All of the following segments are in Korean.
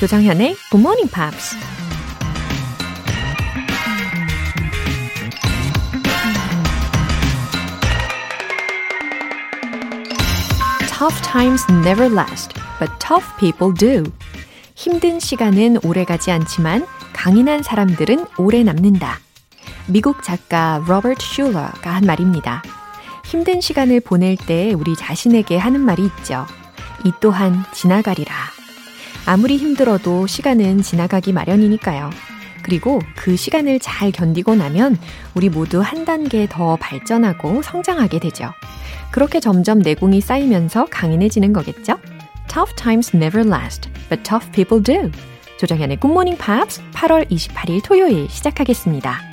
조정현의 Good Morning Pops. Tough times never last, but tough people do. 힘든 시간은 오래 가지 않지만 강인한 사람들은 오래 남는다. 미국 작가 로버트 슐러가 한 말입니다. 힘든 시간을 보낼 때 우리 자신에게 하는 말이 있죠. 이 또한 지나가리라. 아무리 힘들어도 시간은 지나가기 마련이니까요. 그리고 그 시간을 잘 견디고 나면 우리 모두 한 단계 더 발전하고 성장하게 되죠. 그렇게 점점 내공이 쌓이면서 강인해지는 거겠죠? Tough times never last, but tough people do. 조정현의 Morning Pops 8월 28일 토요일 시작하겠습니다.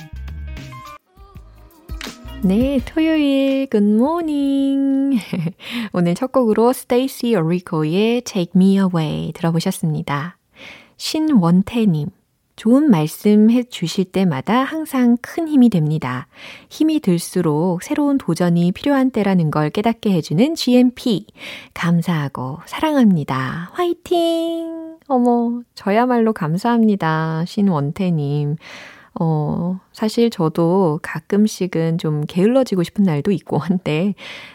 네, 토요일 굿모닝. 오늘 첫 곡으로 스테이시 오리코의 Take Me Away 들어보셨습니다. 신원태님. 좋은 말씀 해 주실 때마다 항상 큰 힘이 됩니다. 힘이 들수록 새로운 도전이 필요한 때라는 걸 깨닫게 해주는 GMP. 감사하고 사랑합니다. 화이팅! 어머, 저야말로 감사합니다. 신원태님. 어, 사실 저도 가끔씩은 좀 게을러지고 싶은 날도 있고 한데,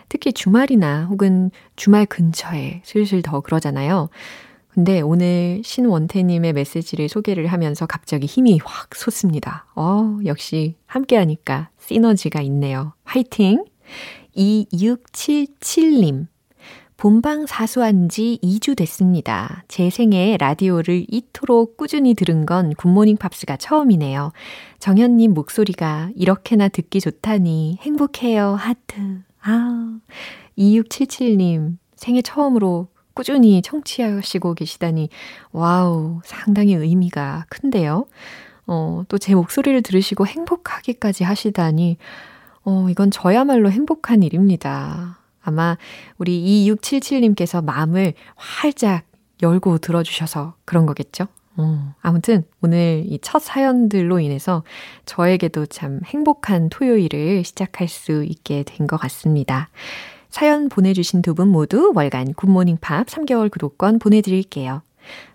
특히 주말이나 혹은 주말 근처에 슬슬 더 그러잖아요. 근데 오늘 신원태님의 메시지를 소개를 하면서 갑자기 힘이 확 솟습니다. 어, 역시 함께 하니까 시너지가 있네요. 화이팅! 2677님. 본방 사수한 지 2주 됐습니다. 제 생에 라디오를 이토록 꾸준히 들은 건 굿모닝 팝스가 처음이네요. 정현님 목소리가 이렇게나 듣기 좋다니 행복해요. 하트. 아, 2677님 생애 처음으로 꾸준히 청취하시고 계시다니, 와우, 상당히 의미가 큰데요. 어, 또 제 목소리를 들으시고 행복하기까지 하시다니, 어, 이건 저야말로 행복한 일입니다. 아마 우리 2677님께서 마음을 활짝 열고 들어주셔서 그런 거겠죠? 어, 아무튼 오늘 이 첫 사연들로 인해서 저에게도 참 행복한 토요일을 시작할 수 있게 된 것 같습니다. 사연 보내주신 두 분 모두 월간 굿모닝 팝스 3개월 구독권 보내드릴게요.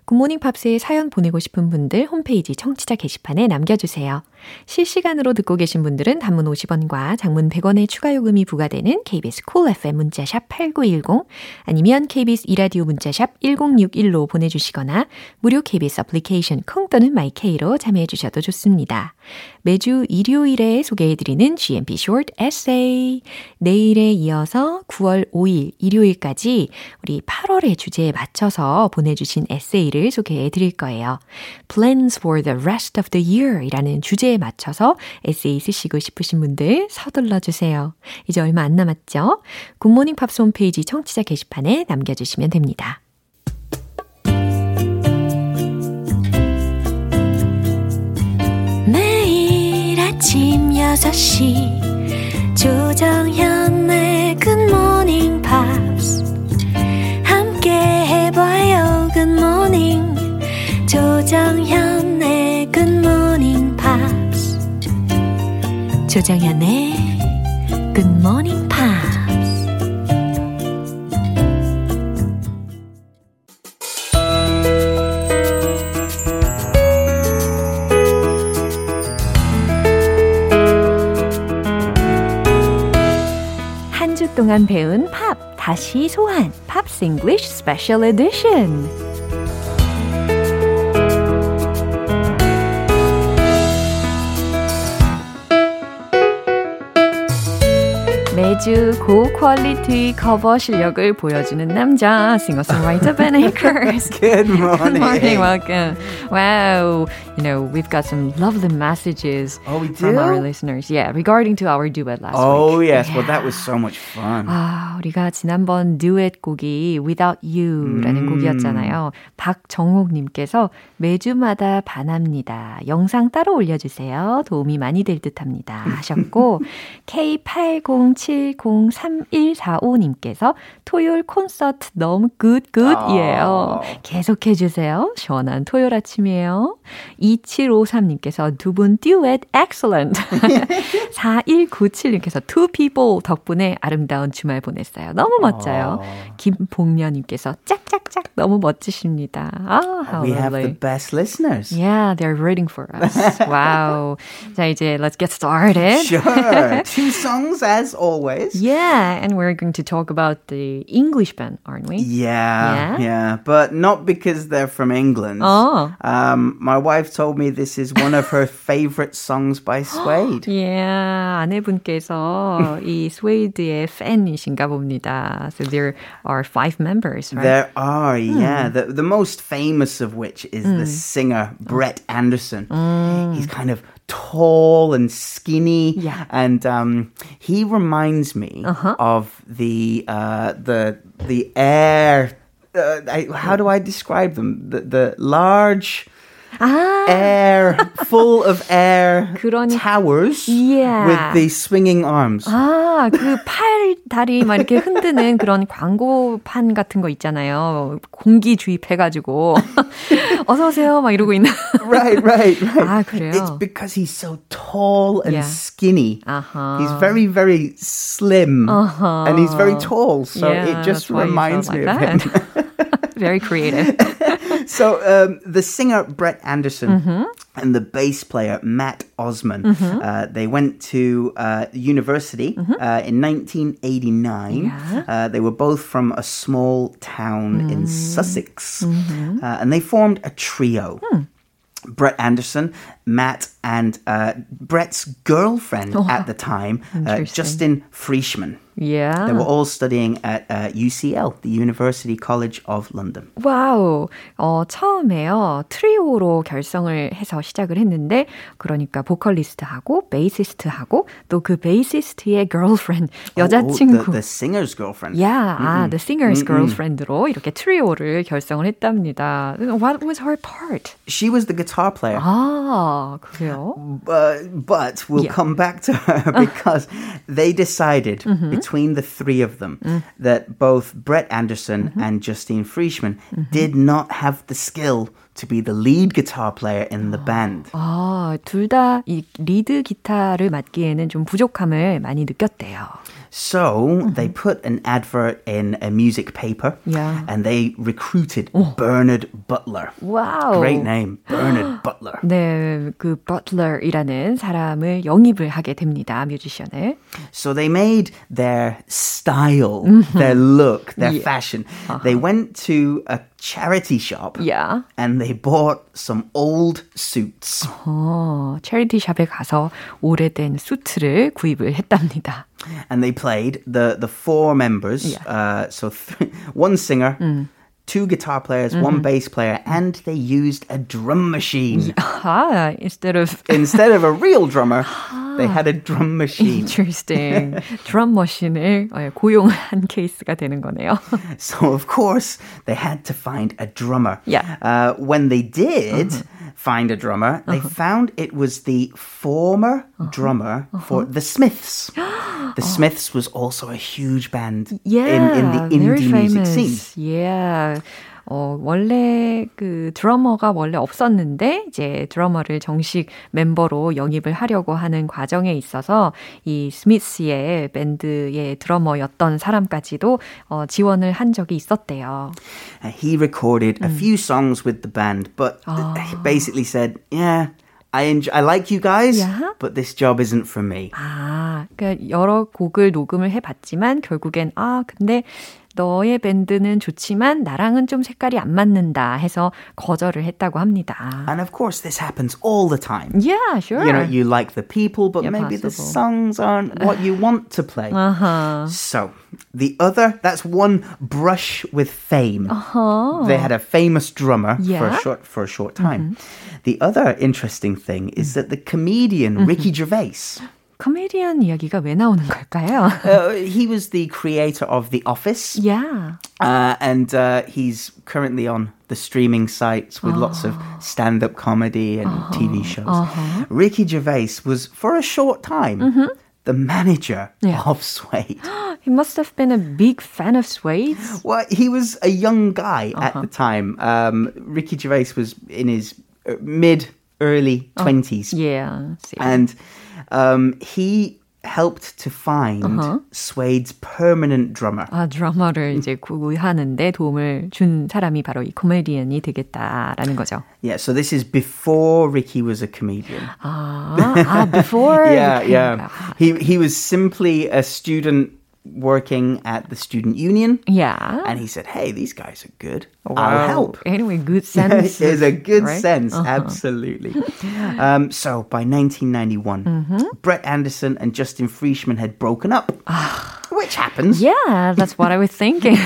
굿모닝 팝스에 사연 보내고 싶은 분들 홈페이지 청취자 게시판에 남겨주세요. 실시간으로 듣고 계신 분들은 단문 50원과 장문 100원의 추가 요금이 부과되는 KBS cool FM 문자샵 8910 아니면 KBS 이라디오 문자샵 1061로 보내주시거나 무료 KBS 애플리케이션 콩 또는 마이케이로 참여해 주셔도 좋습니다. 매주 일요일에 소개해드리는 GMP Short Essay. 내일에 이어서 9월 5일 일요일까지 우리 8월의 주제에 맞춰서 보내주신 에세이를 소개해 드릴 거예요. Plans for the rest of the year 이라는 주제에 맞춰서 에세이 쓰시고 싶으신 분들 서둘러 주세요. 이제 얼마 안 남았죠? 굿모닝 팝스 홈페이지 청취자 게시판에 남겨주시면 됩니다. 매일 아침 6시 조정현 조정현의 굿모닝 팝스 한주 동안 배운 팝 다시 소환 팝스 잉글리쉬 스페셜 에디션 매주 고퀄리티 커버 실력을 보여주는 남자 싱어송라이터 Ben Akers. Good morning. Good morning, welcome. Wow, you know we've got some lovely messages Oh, we from do? our listeners. Yeah, regarding to our duet last Oh week. yes, well that was so much fun. 아, 우리가 지난번 듀엣 곡이 Without You라는 음. 곡이었잖아요. 박정옥 님께서 매주마다 반합니다. 영상 따로 올려 주세요. 도움이 많이 될 듯합니다. 하셨고, K8077 103145님께서 토요일 콘서트 너무 굿굿이에요. 계속해 주세요. 시원한 토요일 아침이에요. 2753님께서 두 분 듀엣 excellent. 4197님께서 two people 덕분에 아름다운 주말 보냈어요. 너무 멋져요. 김봉녀님께서 짝짝짝 너무 멋지십니다. 아, how We have lovely. the best listeners. Yeah, they're rooting for us. wow. 자, 이제 let's get started. Sure. Two songs as always. Yeah, and we're going to talk about the English band, aren't we? Yeah, Yeah? yeah, but not because they're from England. Oh. Um, my wife told me this is one of her favorite songs by Suede. Yeah, 아내분께서 이 스웨이드의 팬이신가 봅니다. So there are five members, right? There are, yeah. The, the most famous of which is the singer Brett Anderson. He's kind of tall and skinny, Yeah. and um, he reminds me of the uh, the the air. Uh, I, how do I describe them? The, the large 아, air, full of air 그러니- towers Yeah. with the swinging arms. 아, 그 팔, 다리 막 이렇게 흔드는 그런 광고판 같은 거 있잖아요. 공기 주입해가지고. 어서오세요. 막 이러고 있는. right, right, right. 아, 그래요? It's because he's so tall and Yeah. skinny. 아하. He's very, very slim. Uh-huh. And he's very tall. So yeah, it just that's why you reminds sound me like of him. that. Very creative. so um, the singer Brett Anderson Mm-hmm. and the bass player Matt Osman, uh, they went to uh, university uh, in 1989. Mm-hmm. Yeah. Uh, they were both from a small town in Mm. Sussex. Mm-hmm. Uh, and they formed a trio. Hmm. Brett Anderson, Matt, and uh, Brett's girlfriend at the time, uh, Oh, Justin Frischman. Yeah. They were all studying at uh, UCL, the University College of London. 와우. 어, 처음에요. 트리오로 결성을 해서 시작을 했는데, 그러니까 보컬리스트하고, 베이시스트하고, 또 그 베이시스트의 girlfriend, Oh, 여자친구. the, the singer's girlfriend. 야, 아, the singer's girlfriend로 이렇게 트리오를 결성을 했답니다. What was her part? She was the guitar player. 아, 그래요? Uh, but we'll Yeah. come back to her because they decided between the three of them that both Brett Anderson and Justine Frischman did not have the skill to be the lead guitar player in the band. 아, 둘 다 이 리드 기타를 맡기에는 좀 부족함을 많이 느꼈대요. So they put an advert in a music paper Yeah. and they recruited Bernard Butler. 와우. Great name, Bernard Butler. 네, 그 버틀러이라는 사람을 영입을 하게 됩니다. 뮤지션을. So they made their style, their look, their Yeah. fashion. They went to a charity shop 야. and they bought some old suits. 어, 체리티 샵에 가서 오래된 수트를 구입을 했답니다. And they played the, the four members. Yeah. Uh, so th- one singer, two guitar players, one bass player, and they used a drum machine. 아, instead of Instead of a real drummer, they had a drum machine. interesting 드럼 머신을 어, 고용한 케이스가 되는 거네요. So of course they had to find a drummer. Yeah. Uh, when they did find a drummer, they found it was the former drummer for the Smiths. The Smiths was also a huge band Yeah, in, in the very indie music famous. scene. Yeah. 어, 원래 그 드러머가 원래 없었는데 이제 드러머를 정식 멤버로 영입을 하려고 하는 과정에 있어서 이 스미스의 밴드의 드러머였던 사람까지도 어, 지원을 한 적이 있었대요. Uh, he recorded a few songs with the band, but he basically said, "Yeah, I enjoy, I like you guys, Yeah. but this job isn't for me." 아, 그러니까 여러 곡을 녹음을 해봤지만 결국엔 아 근데 너의 밴드는 좋지만 나랑은 좀 색깔이 안 맞는다 해서 거절을 했다고 합니다. And of course, this happens all the time. Yeah, sure. You know, you like the people, but Yeah, maybe the possible. songs aren't what you want to play. Uh-huh. So, the other, that's one brush with fame. They had a famous drummer for, a Uh-huh. Yeah. Mm-hmm. short, for a short time. The other interesting thing is that the comedian Ricky Gervais, 코미디언 이야기가 왜 나오는 걸까요? uh, he was the creator of The Office. yeah. Uh, and uh, he's currently on the streaming sites with lots of stand up comedy and TV shows. Ricky Gervais was, for a short time, the manager Yeah. of Suede. He must have been a big fan of Suede. Well, he was a young guy at the time. Um, Ricky Gervais was in his uh, mid, early 20s. Yeah. See. And um, he helped to find Suede's permanent drummer. 아, 드러머를 이제 구하는데 도움을 준 사람이 바로 이 코미디언이 되겠다라는 거죠. Yeah, so this is before Ricky was a comedian. 아, 아 before. yeah, became- yeah. He he was simply a student working at the student union. Yeah. And he said, "Hey, these guys are good. Wow. I'll help." Anyway, good sense. There's a good right? sense, Uh-huh. absolutely. Um, so by 1991, Mm-hmm. Brett Anderson and Justin Friedman had broken up, which happens. Ah. Yeah, that's what I was thinking.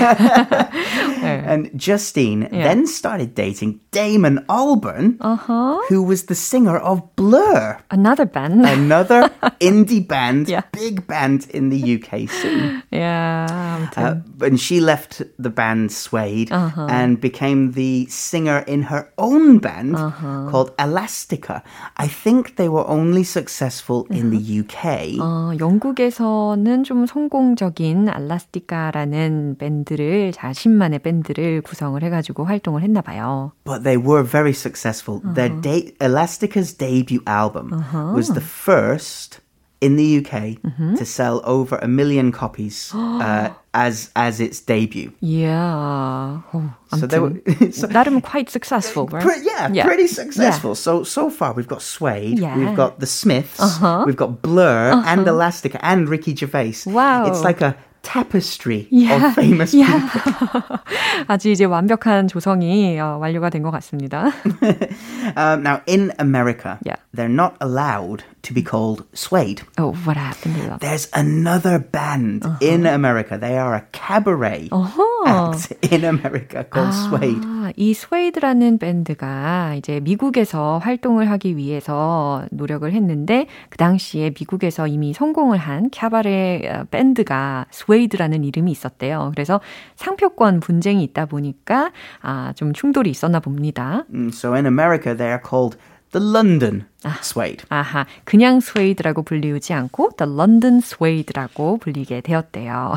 And Justine then started dating Damon Albarn, Uh-huh. who was the singer of Blur, Another band. another indie band, Yeah. big band in the UK scene. yeah. 아무튼. Uh, and she left the band Suede Uh-huh. and became the singer in her own band Uh-huh. called Elastica. I think they were only successful in the Uh-huh. UK. 어, 영국에서는 좀 성공 적인 알라스티카라는 밴드를 자신만의 밴드를 구성을 해가지고 활동을 했나 봐요. But they were very successful. Their Uh-huh. de- Elastica's debut album was the first in the UK mm-hmm. to sell over a million copies uh, as as its debut. Yeah. Oh, so they were so, that I'm quite successful, right? Pre- yeah, yeah, pretty successful. Yeah. So so far we've got Suede, yeah. we've got The Smiths, uh-huh. we've got Blur uh-huh. and Elastica and Ricky Gervais. Wow. It's like a tapestry Yeah. of famous Yeah. people. 아주 이제 완벽한 조성이 어, 완료가 된 것 같습니다. Um, now in America, Yeah. they're not allowed to be called Suede. Oh, what happened to them? There's another band in America. They are a cabaret 어허. act in America called Suede. 아, 이 스웨이드라는 밴드가 이제 미국에서 활동을 하기 위해서 노력을 했는데 그 당시에 미국에서 이미 성공을 한 캐바레 어, 밴드가 스웨이드라는 이름이 있었대요. 그래서 상표권 분쟁이 있다 보니까 아, 좀 충돌이 있었나 봅니다. Mm, So in America, they are called the London Suede. 아하, 그냥 스웨이드라고 불리우지 않고 The London Suede라고 불리게 되었대요.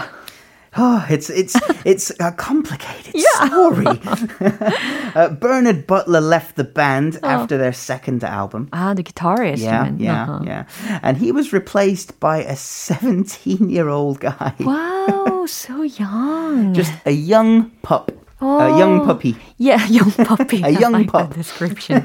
Oh, it's it's it's a complicated story. uh, Bernard Butler left the band after their second album. 아, the guitarist. you Yeah, meant. yeah, Uh-huh. yeah. And he was replaced by a 17-year-old guy. Wow, so young. Just a young pup. A young Oh. puppy. Yeah, young puppy. A young I like pup. that description.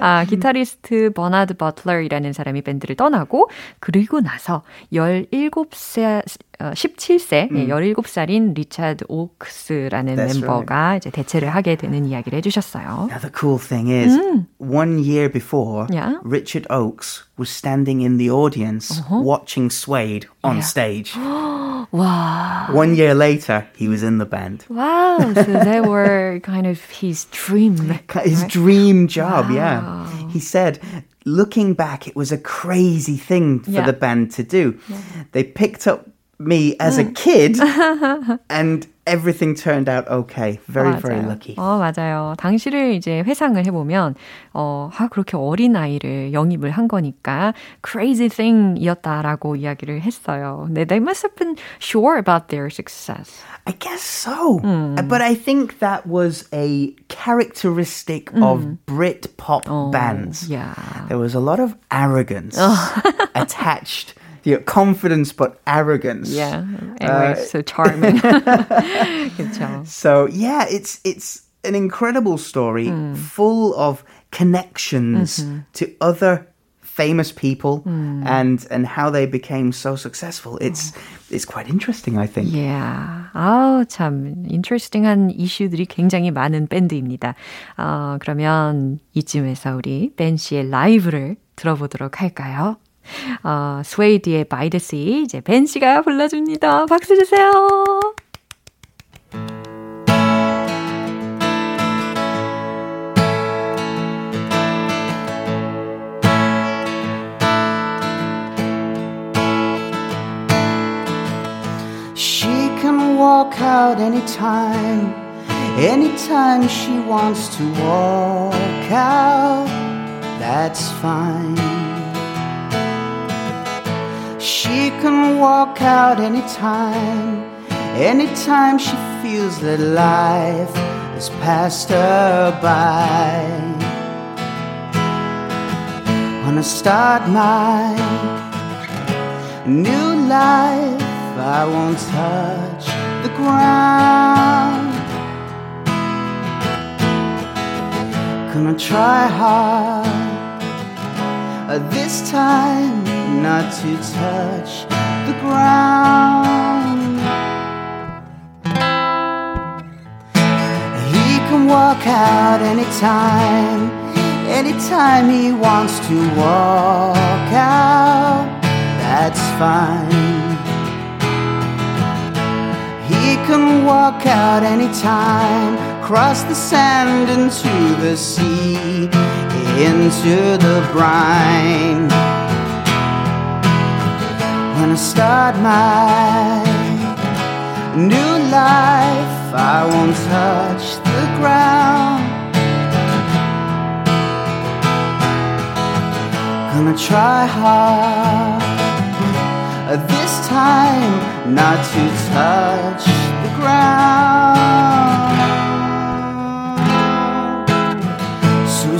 아, 기타리스트 버나드 버틀러이라는 사람이 밴드를 떠나고 그리고 나서 17세 어, 17세, 예, 17살인 리차드 오크스라는 음. That's 멤버가 이제 대체를 하게 되는 이야기를 해주셨어요. Now the cool thing is, one year before, Yeah. Richard Oakes was standing in the audience watching Suede on Yeah. stage. 와, One year later, he was in the band. wow. So they were kind of his dream. His dream job, Wow. yeah. He said, looking back, it was a crazy thing for Yeah. the band to do. They picked up me as a kid, and everything turned out okay. Very, very 맞아요. lucky. 어, 맞아요. 당시를 이제 회상을 해보면, 어, 아, 그렇게 어린 아이를 영입을 한 거니까 crazy thing이었다라고 이야기를 했어요. 네, they must have been sure about their success. I guess so. Hmm. Uh, But I think that was a characteristic of Brit pop bands. Hmm. Yeah. There was a lot of arrogance Oh. attached. You know, confidence, but arrogance. Yeah. Anyway, so charming. 그렇죠. So yeah, it's it's an incredible story Hmm. full of connections Mm-hmm. to other famous people Hmm. and and how they became so successful. It's Oh. it's quite interesting, I think. Yeah. 아우, 참, 인트레스팅한 이슈들이 굉장히 많은 밴드입니다. 어, 그러면 이쯤에서 우리 벤 씨의 라이브를 들어보도록 할까요? 어, 스웨이드의 By the Sea, 이제 벤 씨가 불러줍니다. 박수 주세요. Walk out anytime, anytime she wants to walk out. That's fine. She can walk out anytime, anytime she feels that life has passed her by. Wanna start my new life, I won't touch the ground. Gonna try hard uh, this time not to touch the ground. He can walk out anytime, anytime he wants to walk out. That's fine. He can walk out anytime, cross the sand into the sea, into the brine. When I start my new life, I won't touch the ground. Gonna try hard this time not to touch the ground.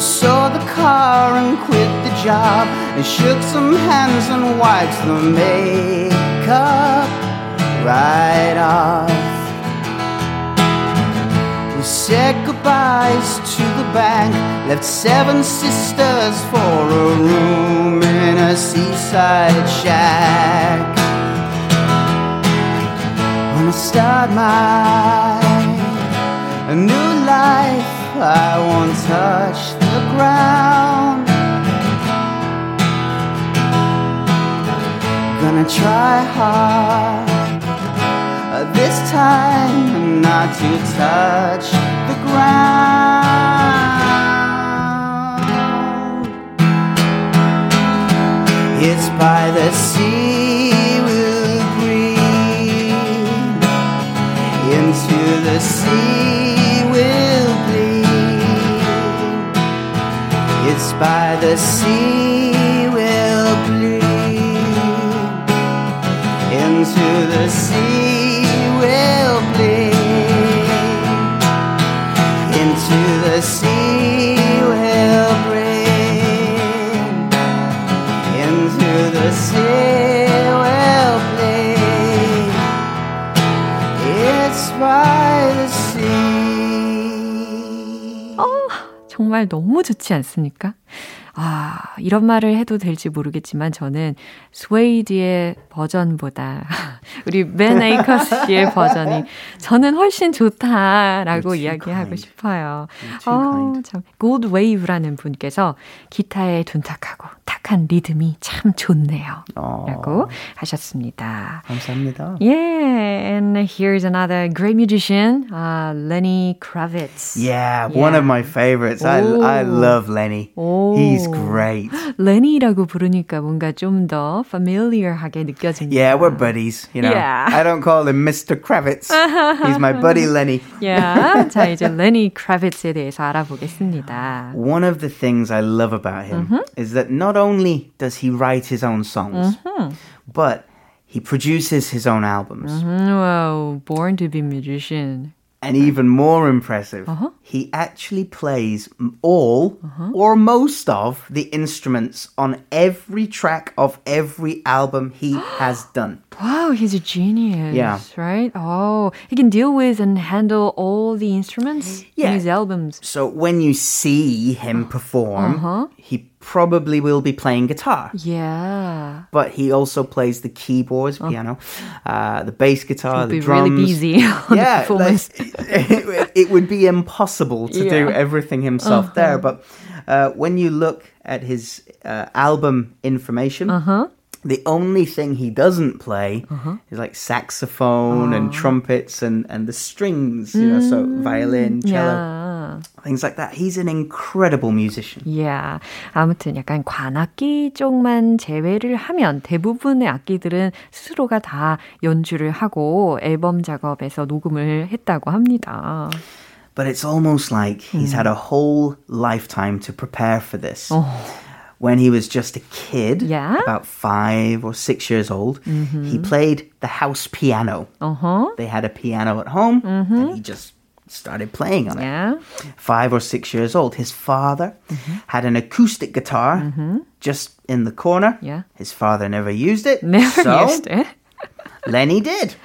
So saw the car and quit the job and shook some hands and wiped the makeup right off. We said goodbyes to the bank, left seven sisters for a room in a seaside shack. Wanna start my new life, I won't touch the ground. Gonna try hard uh, this time not to touch the ground. It's by the sea we'll breathe, into the sea the sea we'll bleed, into the sea we'll bleed, into the sea we'll bleed, into the sea we'll bleed. It's by the sea. 어, 정말 너무 좋지 않습니까? 아, 이런 말을 해도 될지 모르겠지만 저는 스웨이드의 버전보다 우리 벤 에이커스 씨의 버전이 저는 훨씬 좋다라고 이야기하고 kind. 싶어요. 어. 참 Good Wave라는 분께서 기타의 둔탁하고 탁한 리듬이 참 좋네요. 어. 라고 하셨습니다. 감사합니다. Yeah, and here's another great musician, uh, Lenny Kravitz. Yeah, one of my favorites. I I Oh. love Lenny. Oh. He's great. 레니라고 부르니까 뭔가 좀 더 familiar하게 느껴집니다. Yeah, we're buddies. You know, Yeah. I don't call him Mr. Kravitz. He's my buddy Lenny. Yeah. 자, 이제 레니 크라비츠에 대해서 알아보겠습니다. One of the things I love about him is that not only does he write his own songs, but he produces his own albums. Wow, born to be musician. And even more impressive, uh-huh. he actually plays all uh-huh. or most of the instruments on every track of every album he has done. Wow, he's a genius. Yeah. Right? Oh, he can deal with and handle all the instruments Yeah. in his albums. So when you see him perform, uh-huh. he probably will be playing guitar. Yeah. But he also plays the keyboards, piano, uh, the bass guitar, the be really drums. busy on the yeah, like, it, it would be impossible to do everything himself there. But uh, when you look at his uh, album information, the only thing he doesn't play is like saxophone and trumpets and, and the strings, you know, so violin, cello, Yeah. things like that. He's an incredible musician. Yeah. 아무튼 약간 관악기 쪽만 제외를 하면 대부분의 악기들은 스스로가 다 연주를 하고 앨범 작업에서 녹음을 했다고 합니다. But it's almost like he's had a whole lifetime to prepare for this. when he was just a kid, Yeah? about five or six years old, he played the house piano. Uh-huh. They had a piano at home, and he just started playing on it. Yeah. Five or six years old, his father had an acoustic guitar just in the corner. Yeah. His father never used it. Never so used it. Lenny did.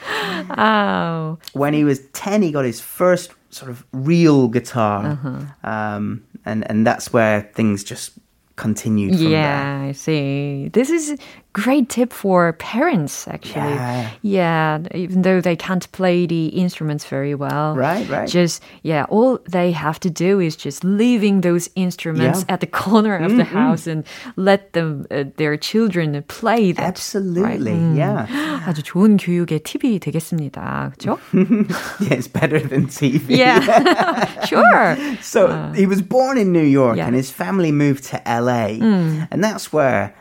Oh. When he was 10, he got his first sort of real guitar. Uh-huh. Um, and, and that's where things just continued from Yeah, I see. This is great tip for parents actually. Yeah. Yeah, even though they can't play the instruments very well. Right, right. Just yeah, all they have to do is just leaving those instruments Yeah. Mm-hmm. at the corner of the house and let them uh, their children play there. that. Absolutely, Right. yeah. 아주 좋은 교육의 팁이 되겠습니다. 그렇죠? yeah, it's better than TV. Yeah. sure. So he was born in New York Yeah. and his family moved to LA. And that's where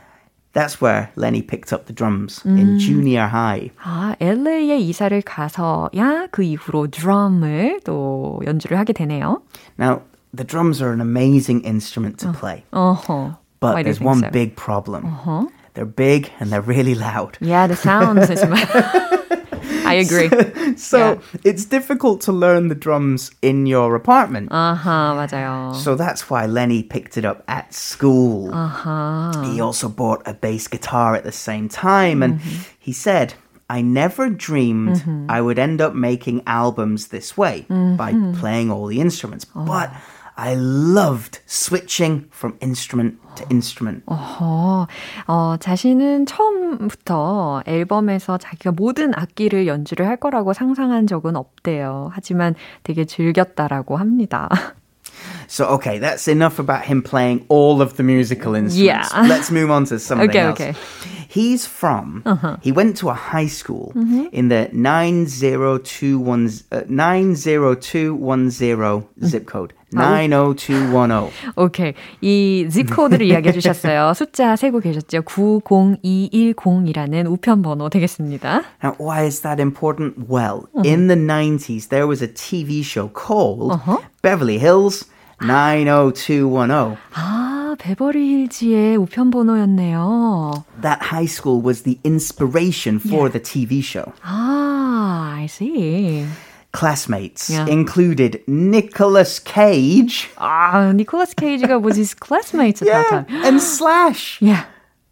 that's where Lenny picked up the drums in junior high. 아, LA에 이사를 가서야 그 이후로 드럼을 또 연주를 하게 되네요. Now, the drums are an amazing instrument to play. 어허. But Why do you there's think one so? Uh-huh. big problem. They're big and they're really loud. Yeah, the sounds is I agree. So it's difficult to learn the drums in your apartment. 아하, 맞아요. So that's why Lenny picked it up at school. 아하. He also bought a bass guitar at the same time. And he said, I never dreamed I would end up making albums this way by playing all the instruments. But I loved switching from instrument to instrument. 어허, 어, 자신은 처음부터 앨범에서 자기가 모든 악기를 연주를 할 거라고 상상한 적은 없대요. 하지만 되게 즐겼다라고 합니다. So, okay, that's enough about him playing all of the musical instruments. Yeah. Let's move on to something Okay, else. okay. He's from, he went to a high school in the 90210, uh, 90210 zip code. 90210. 오케이. 이 zip코드를 이야기해 주셨어요. 숫자 세고 계셨죠? 90210이라는 우편 번호 되겠습니다. Now, why is that important? Well, in the 90s, there was a TV show called Beverly Hills 90210. 아, 베버리 힐즈의 우편 번호였네요. That high school was the inspiration for the TV show. 아, I see. Classmates Yeah. included Nicolas Cage 아, 니콜라스 케이지가 was his classmate at that yeah, time. and Slash, Yeah.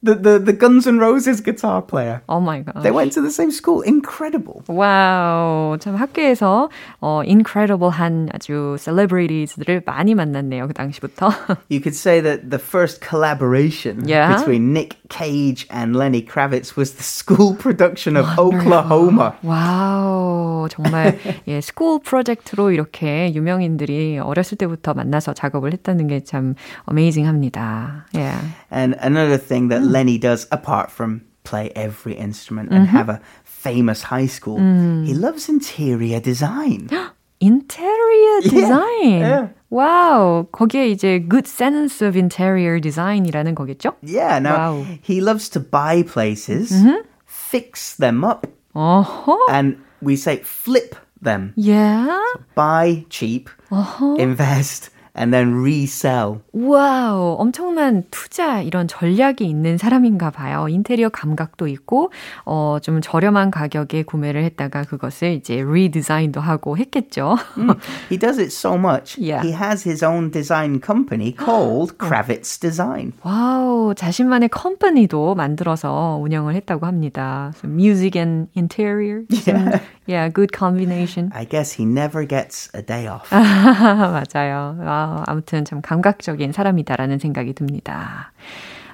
the, the, the Guns N' Roses guitar player. Oh my god. They went to the same school. Incredible. 와우. 참 학교에서 어, incredible한 아주 celebrities들을 많이 만났네요. 그 당시부터. You could say that the first collaboration Yeah. between Nick Cage and Lenny Kravitz was the school production of Oklahoma. 와우. 정말 예, 스쿨 프로젝트로 이렇게 유명인들이 어렸을 때부터 만나서 작업을 했다는 게 참 어메이징합니다. 예. And another thing that Lenny does, apart from play every instrument and have a famous high school, he loves interior design. 인테 리어 디자인. yeah. 와우. 거기에 이제 good sense of interior design이라는 거겠죠? yeah, now Wow. he loves to buy places, fix them up, 어허. and we say flip them. Yeah. Buy cheap, invest, and then resell. 와우, 엄청난 투자 이런 전략이 있는 사람인가 봐요. 인테리어 감각도 있고, 어, 좀 저렴한 가격에 구매를 했다가 그것을 이제 리디자인도 하고 했겠죠. He does it so much. Yeah. He has his own design company called Kravitz Design. 와우, 자신만의 컴퍼니도 만들어서 운영을 했다고 합니다. So music and interior. Yeah. yeah, good combination. I guess he never gets a day off. 맞아요. 아, 아무튼 참 감각적인 사람이다라는 생각이 듭니다.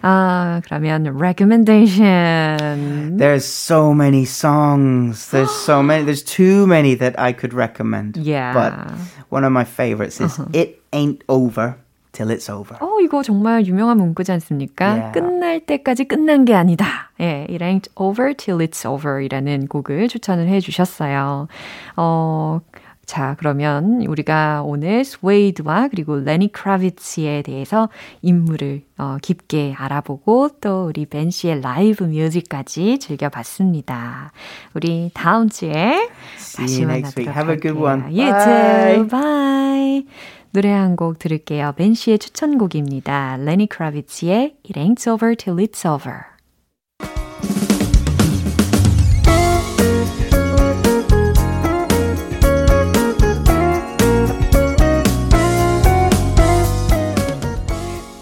아, 그러면 recommendation. There's so many songs. There's so many. There's too many that I could recommend. Yeah. But one of my favorites is It Ain't Over Till It's Over. 어, 이거 정말 유명한 문구지 않습니까? Yeah. 끝날 때까지 끝난 게 아니다. 예, It ain't over till it's over 이라는 곡을 추천을 해 주셨어요. 어, 자, 그러면 우리가 오늘 스웨이드와 그리고 레니 크라비츠에 대해서 인물을 어, 깊게 알아보고 또 우리 벤 씨의 라이브 뮤직까지 즐겨봤습니다. 우리 다음 주에 See 다시 you next week. 만나도록 Have a good 할게요. Bye. too. Bye. 노래 한 곡 들을게요. 벤 씨의 추천곡입니다. 레니 크라비츠의 It Ain't Over Till It's Over.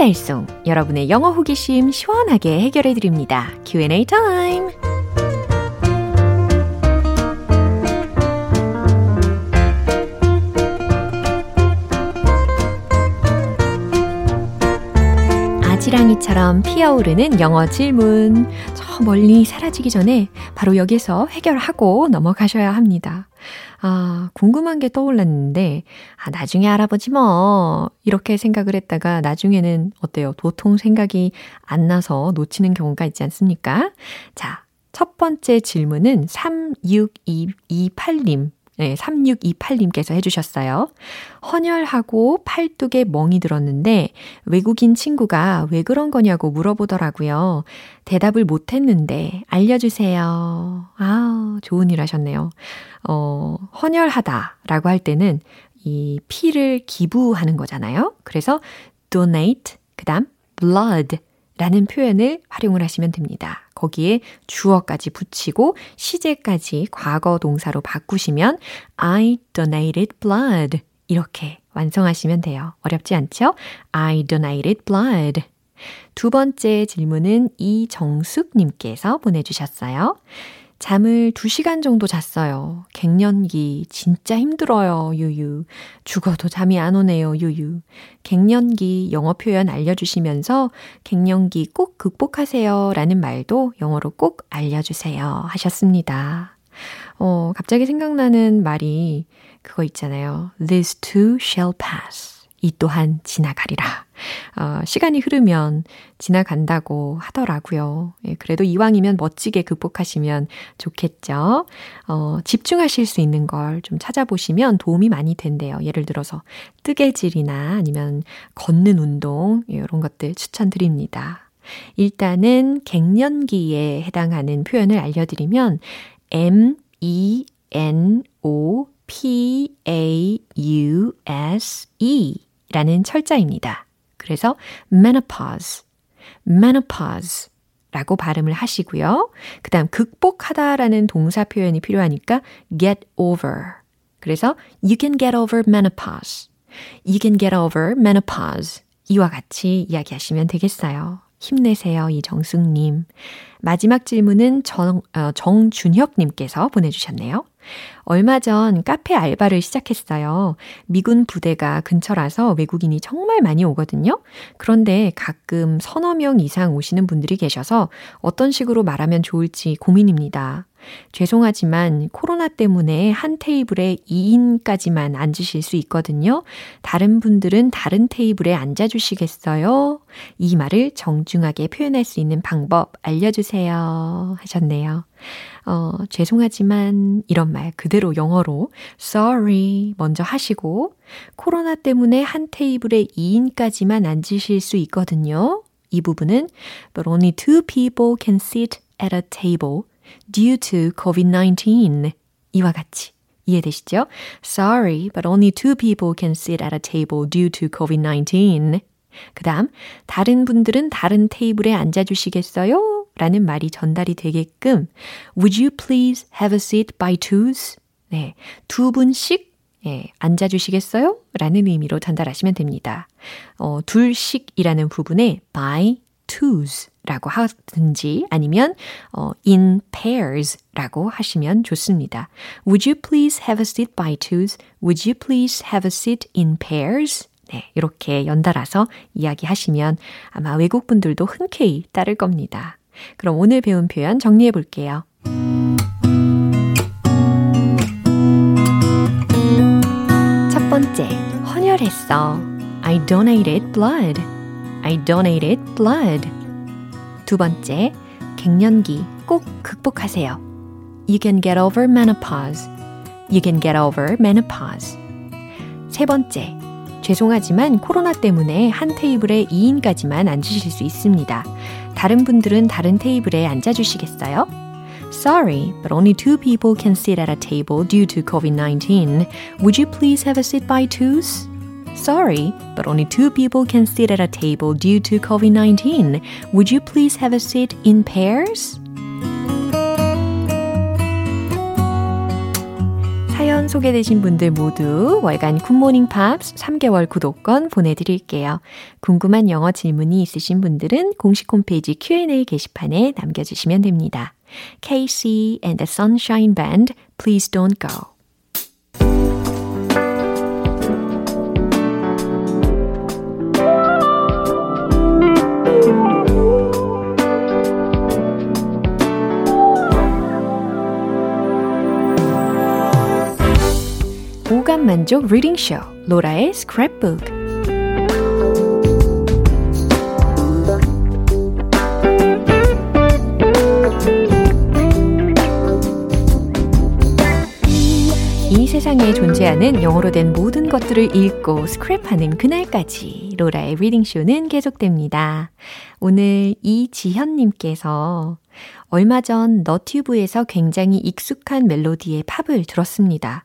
알쏭달쏭 여러분의 영어 호기심 시원하게 해결해 드립니다. Q&A 타임. 아지랑이처럼 피어오르는 영어 질문. 저 멀리 사라지기 전에 바로 여기서 해결하고 넘어가셔야 합니다. 아, 궁금한 게 떠올랐는데, 아, 나중에 알아보지 뭐. 이렇게 생각을 했다가 나중에는 어때요? 도통 생각이 안 나서 놓치는 경우가 있지 않습니까? 자, 첫 번째 질문은 36228님 네, 3628님께서 해주셨어요. 헌혈하고 팔뚝에 멍이 들었는데 외국인 친구가 왜 그런 거냐고 물어보더라고요. 대답을 못했는데 알려주세요. 아 좋은 일 하셨네요. 어, 헌혈하다 라고 할 때는 이 피를 기부하는 거잖아요. 그래서 donate, 그 다음 blood 라는 표현을 활용을 하시면 됩니다. 거기에 주어까지 붙이고 시제까지 과거 동사로 바꾸시면 I donated blood 이렇게 완성하시면 돼요. 어렵지 않죠? I donated blood. 두 번째 질문은 이정숙님께서 보내주셨어요. 잠을 2시간 정도 잤어요. 갱년기 진짜 힘들어요. 유유. 죽어도 잠이 안 오네요. 유유. 갱년기 영어 표현 알려주시면서 갱년기 꼭 극복하세요. 라는 말도 영어로 꼭 알려주세요. 하셨습니다. 어, 갑자기 생각나는 말이 그거 있잖아요. This too shall pass. 이 또한 지나가리라. 어, 시간이 흐르면 지나간다고 하더라고요. 예, 그래도 이왕이면 멋지게 극복하시면 좋겠죠. 어, 집중하실 수 있는 걸 좀 찾아보시면 도움이 많이 된대요. 예를 들어서 뜨개질이나 아니면 걷는 운동, 이런 것들 추천드립니다. 일단은 갱년기에 해당하는 표현을 알려드리면 M, E, N, O, P, A, U, S, E 라는 철자입니다. 그래서 menopause, menopause 라고 발음을 하시고요. 그 다음 극복하다라는 동사 표현이 필요하니까 get over. 그래서 you can get over menopause. You can get over menopause. 이와 같이 이야기하시면 되겠어요. 힘내세요, 이정숙님. 마지막 질문은 정, 어, 정준혁님께서 보내주셨네요. 얼마 전 카페 알바를 시작했어요. 미군 부대가 근처라서 외국인이 정말 많이 오거든요. 그런데 가끔 서너 명 이상 오시는 분들이 계셔서 어떤 식으로 말하면 좋을지 고민입니다. 죄송하지만 코로나 때문에 한 테이블에 2인까지만 앉으실 수 있거든요. 다른 분들은 다른 테이블에 앉아주시겠어요? 이 말을 정중하게 표현할 수 있는 방법 알려주세요. 하셨네요. 어, 죄송하지만 이런 말 그대로 영어로 sorry 먼저 하시고 코로나 때문에 한 테이블에 2인까지만 앉으실 수 있거든요. 이 부분은 but only two people can sit at a table due to COVID-19 이와 같이 이해되시죠? Sorry, but only two people can sit at a table due to COVID-19. 그 다음, 다른 분들은 다른 테이블에 앉아주시겠어요? 라는 말이 전달이 되게끔 Would you please have a seat by twos? 네, 두 분씩 예, 앉아주시겠어요? 라는 의미로 전달하시면 됩니다. 어, 둘씩이라는 부분에 by twos 라고 하든지 아니면 어, in pairs 라고 하시면 좋습니다. Would you please have a seat by twos? Would you please have a seat in pairs? 네, 이렇게 연달아서 이야기하시면 아마 외국 분들도 흔쾌히 따를 겁니다. 그럼 오늘 배운 표현 정리해 볼게요. 첫 번째, 헌혈했어. 했어. I donated blood. I donated blood. 두 번째, 갱년기 꼭 극복하세요. You can get over menopause. You can get over menopause. 세 번째, 죄송하지만 코로나 때문에 한 테이블에 2인까지만 앉으실 수 있습니다. 다른 분들은 다른 테이블에 앉아주시겠어요? Sorry, but only two people can sit at a table due to COVID-19. Would you please have a seat by twos? Sorry, but only two people can sit at a table due to COVID-19. Would you please have a seat in pairs? 사연 소개되신 분들 모두 월간 굿모닝 팝스 3개월 구독권 보내드릴게요. 궁금한 영어 질문이 있으신 분들은 공식 홈페이지 Q&A 게시판에 남겨주시면 됩니다. KC and the Sunshine Band, Please Don't Go. 오감 만족 reading 쇼 로라의 스크랩북 이 세상에 존재하는 영어로 된 모든 것들을 읽고 스크랩하는 그날까지 로라의 reading 쇼는 계속됩니다. 오늘 이지현님께서 얼마 전 너튜브에서 굉장히 익숙한 멜로디의 팝을 들었습니다.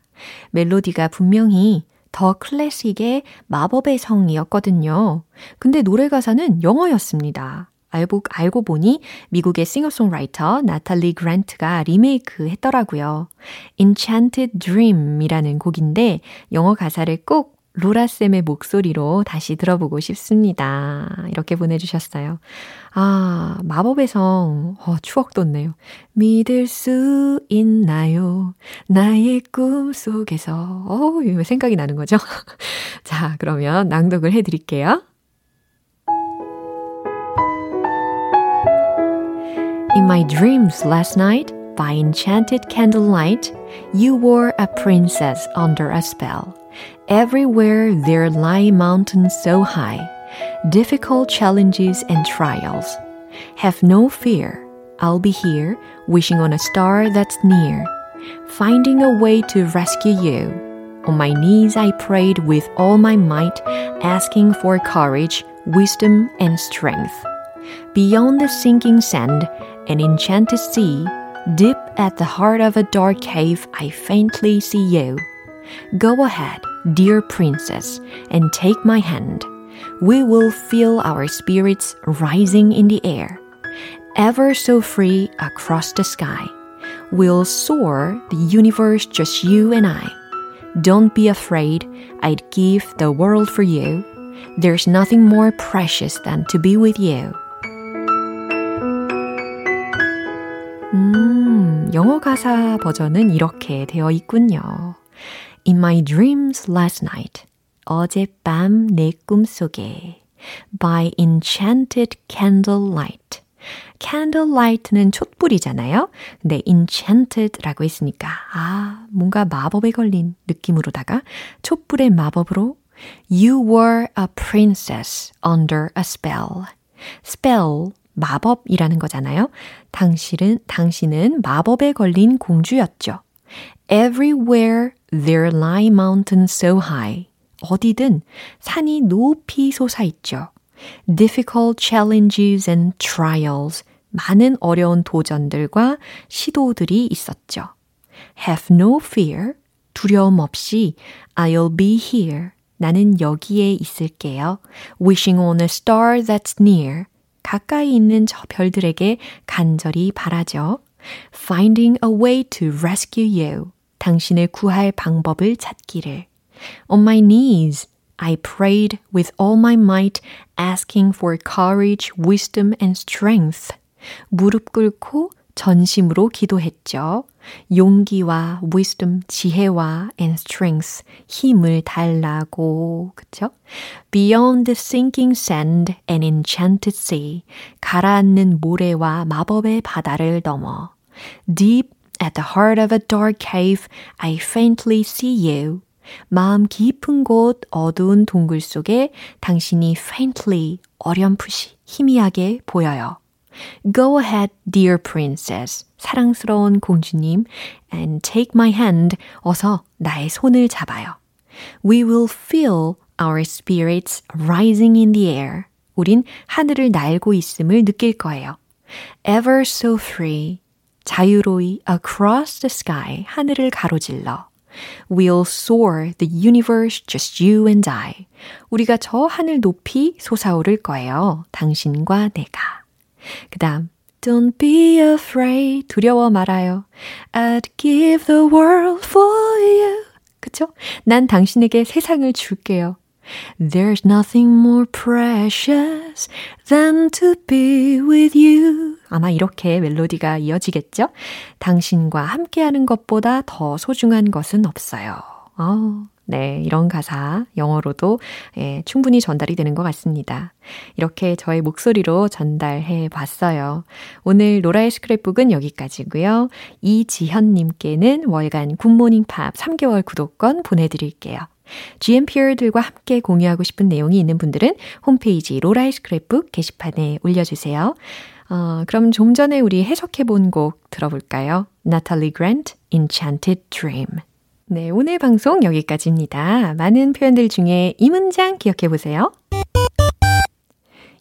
멜로디가 분명히 더 클래식의 마법의 성이었거든요. 근데 노래 가사는 영어였습니다. 알고, 알고 보니 미국의 싱어송라이터 나탈리 그랜트가 리메이크 했더라고요. Enchanted Dream이라는 곡인데 영어 가사를 꼭 로라쌤의 목소리로 다시 들어보고 싶습니다. 이렇게 보내주셨어요. 아, 마법의 성. 어, 추억 돋네요. 믿을 수 있나요? 나의 꿈 속에서. 어, 생각이 나는 거죠? 자, 그러면 낭독을 해드릴게요. In my dreams last night, by enchanted candlelight, you were a princess under a spell. Everywhere there lie mountains so high, difficult challenges and trials. Have no fear. I'll be here, wishing on a star that's near, finding a way to rescue you. On my knees I prayed with all my might, asking for courage, wisdom, and strength. Beyond the sinking sand, an enchanted sea, deep at the heart of a dark cave, I faintly see you. Go ahead, dear princess, and take my hand. We will feel our spirits rising in the air, ever so free across the sky. We'll soar the universe, just you and I. Don't be afraid, I'd give the world for you. There's nothing more precious than to be with you. 영어 가사 버전은 이렇게 되어 있군요. In my dreams last night. 어젯밤 내 꿈속에. By enchanted candlelight. candlelight는 촛불이잖아요. 근데 enchanted라고 했으니까 아, 뭔가 마법에 걸린 느낌으로다가 촛불의 마법으로 You were a princess under a spell. spell 마법이라는 거잖아요. 당신은, 당신은 마법에 걸린 공주였죠. Everywhere there lie mountains so high. 어디든 산이 높이 솟아 있죠. Difficult challenges and trials. 많은 어려운 도전들과 시도들이 있었죠. Have no fear. 두려움 없이 I'll be here. 나는 여기에 있을게요. Wishing on a star that's near. 가까이 있는 저 별들에게 간절히 바라죠. Finding a way to rescue you. 당신을 구할 방법을 찾기를. On my knees, I prayed with all my might, asking for courage, wisdom, and strength. 무릎 꿇고 전심으로 기도했죠. 용기와 wisdom, 지혜와 and strength, 힘을 달라고, 그쵸? Beyond the sinking sand and enchanted sea, 가라앉는 모래와 마법의 바다를 넘어. Deep at the heart of a dark cave, I faintly see you. 마음 깊은 곳 어두운 동굴 속에 당신이 faintly 어렴풋이 희미하게 보여요. Go ahead, dear princess. 사랑스러운 공주님. And take my hand. 어서 나의 손을 잡아요. We will feel our spirits rising in the air. 우린 하늘을 날고 있음을 느낄 거예요. Ever so free. 자유로이 across the sky. 하늘을 가로질러. We'll soar the universe just you and I. 우리가 저 하늘 높이 솟아오를 거예요. 당신과 내가. 그 다음, Don't be afraid. 두려워 말아요. I'd give the world for you. 그쵸? 난 당신에게 세상을 줄게요. There's nothing more precious than to be with you. 아마 이렇게 멜로디가 이어지겠죠? 당신과 함께하는 것보다 더 소중한 것은 없어요. 어, 네, 이런 가사 영어로도 예, 충분히 전달이 되는 것 같습니다. 이렇게 저의 목소리로 전달해 봤어요. 오늘 로라의 스크랩북은 여기까지고요. 이지현 님께는 월간 굿모닝 팝 3개월 구독권 보내 드릴게요. GMPR들과 함께 공유하고 싶은 내용이 있는 분들은 홈페이지 로라의 스크랩북 게시판에 올려주세요. 어, 그럼 좀 전에 우리 해석해 본 곡 들어볼까요? 나탈리 그랜트, Enchanted Dream. 네, 오늘 방송 여기까지입니다. 많은 표현들 중에 이 문장 기억해 보세요.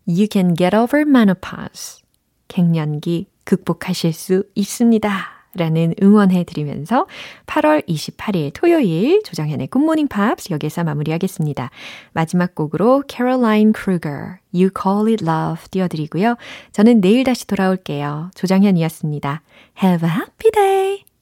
You can get over menopause. 갱년기 극복하실 수 있습니다. 라는 응원해 드리면서 8월 28일 토요일 조정현의 굿모닝 팝스 여기서 마무리하겠습니다. 마지막 곡으로 Caroline Kruger, You Call It Love 띄워드리고요. 저는 내일 다시 돌아올게요. 조정현이었습니다. Have a happy day!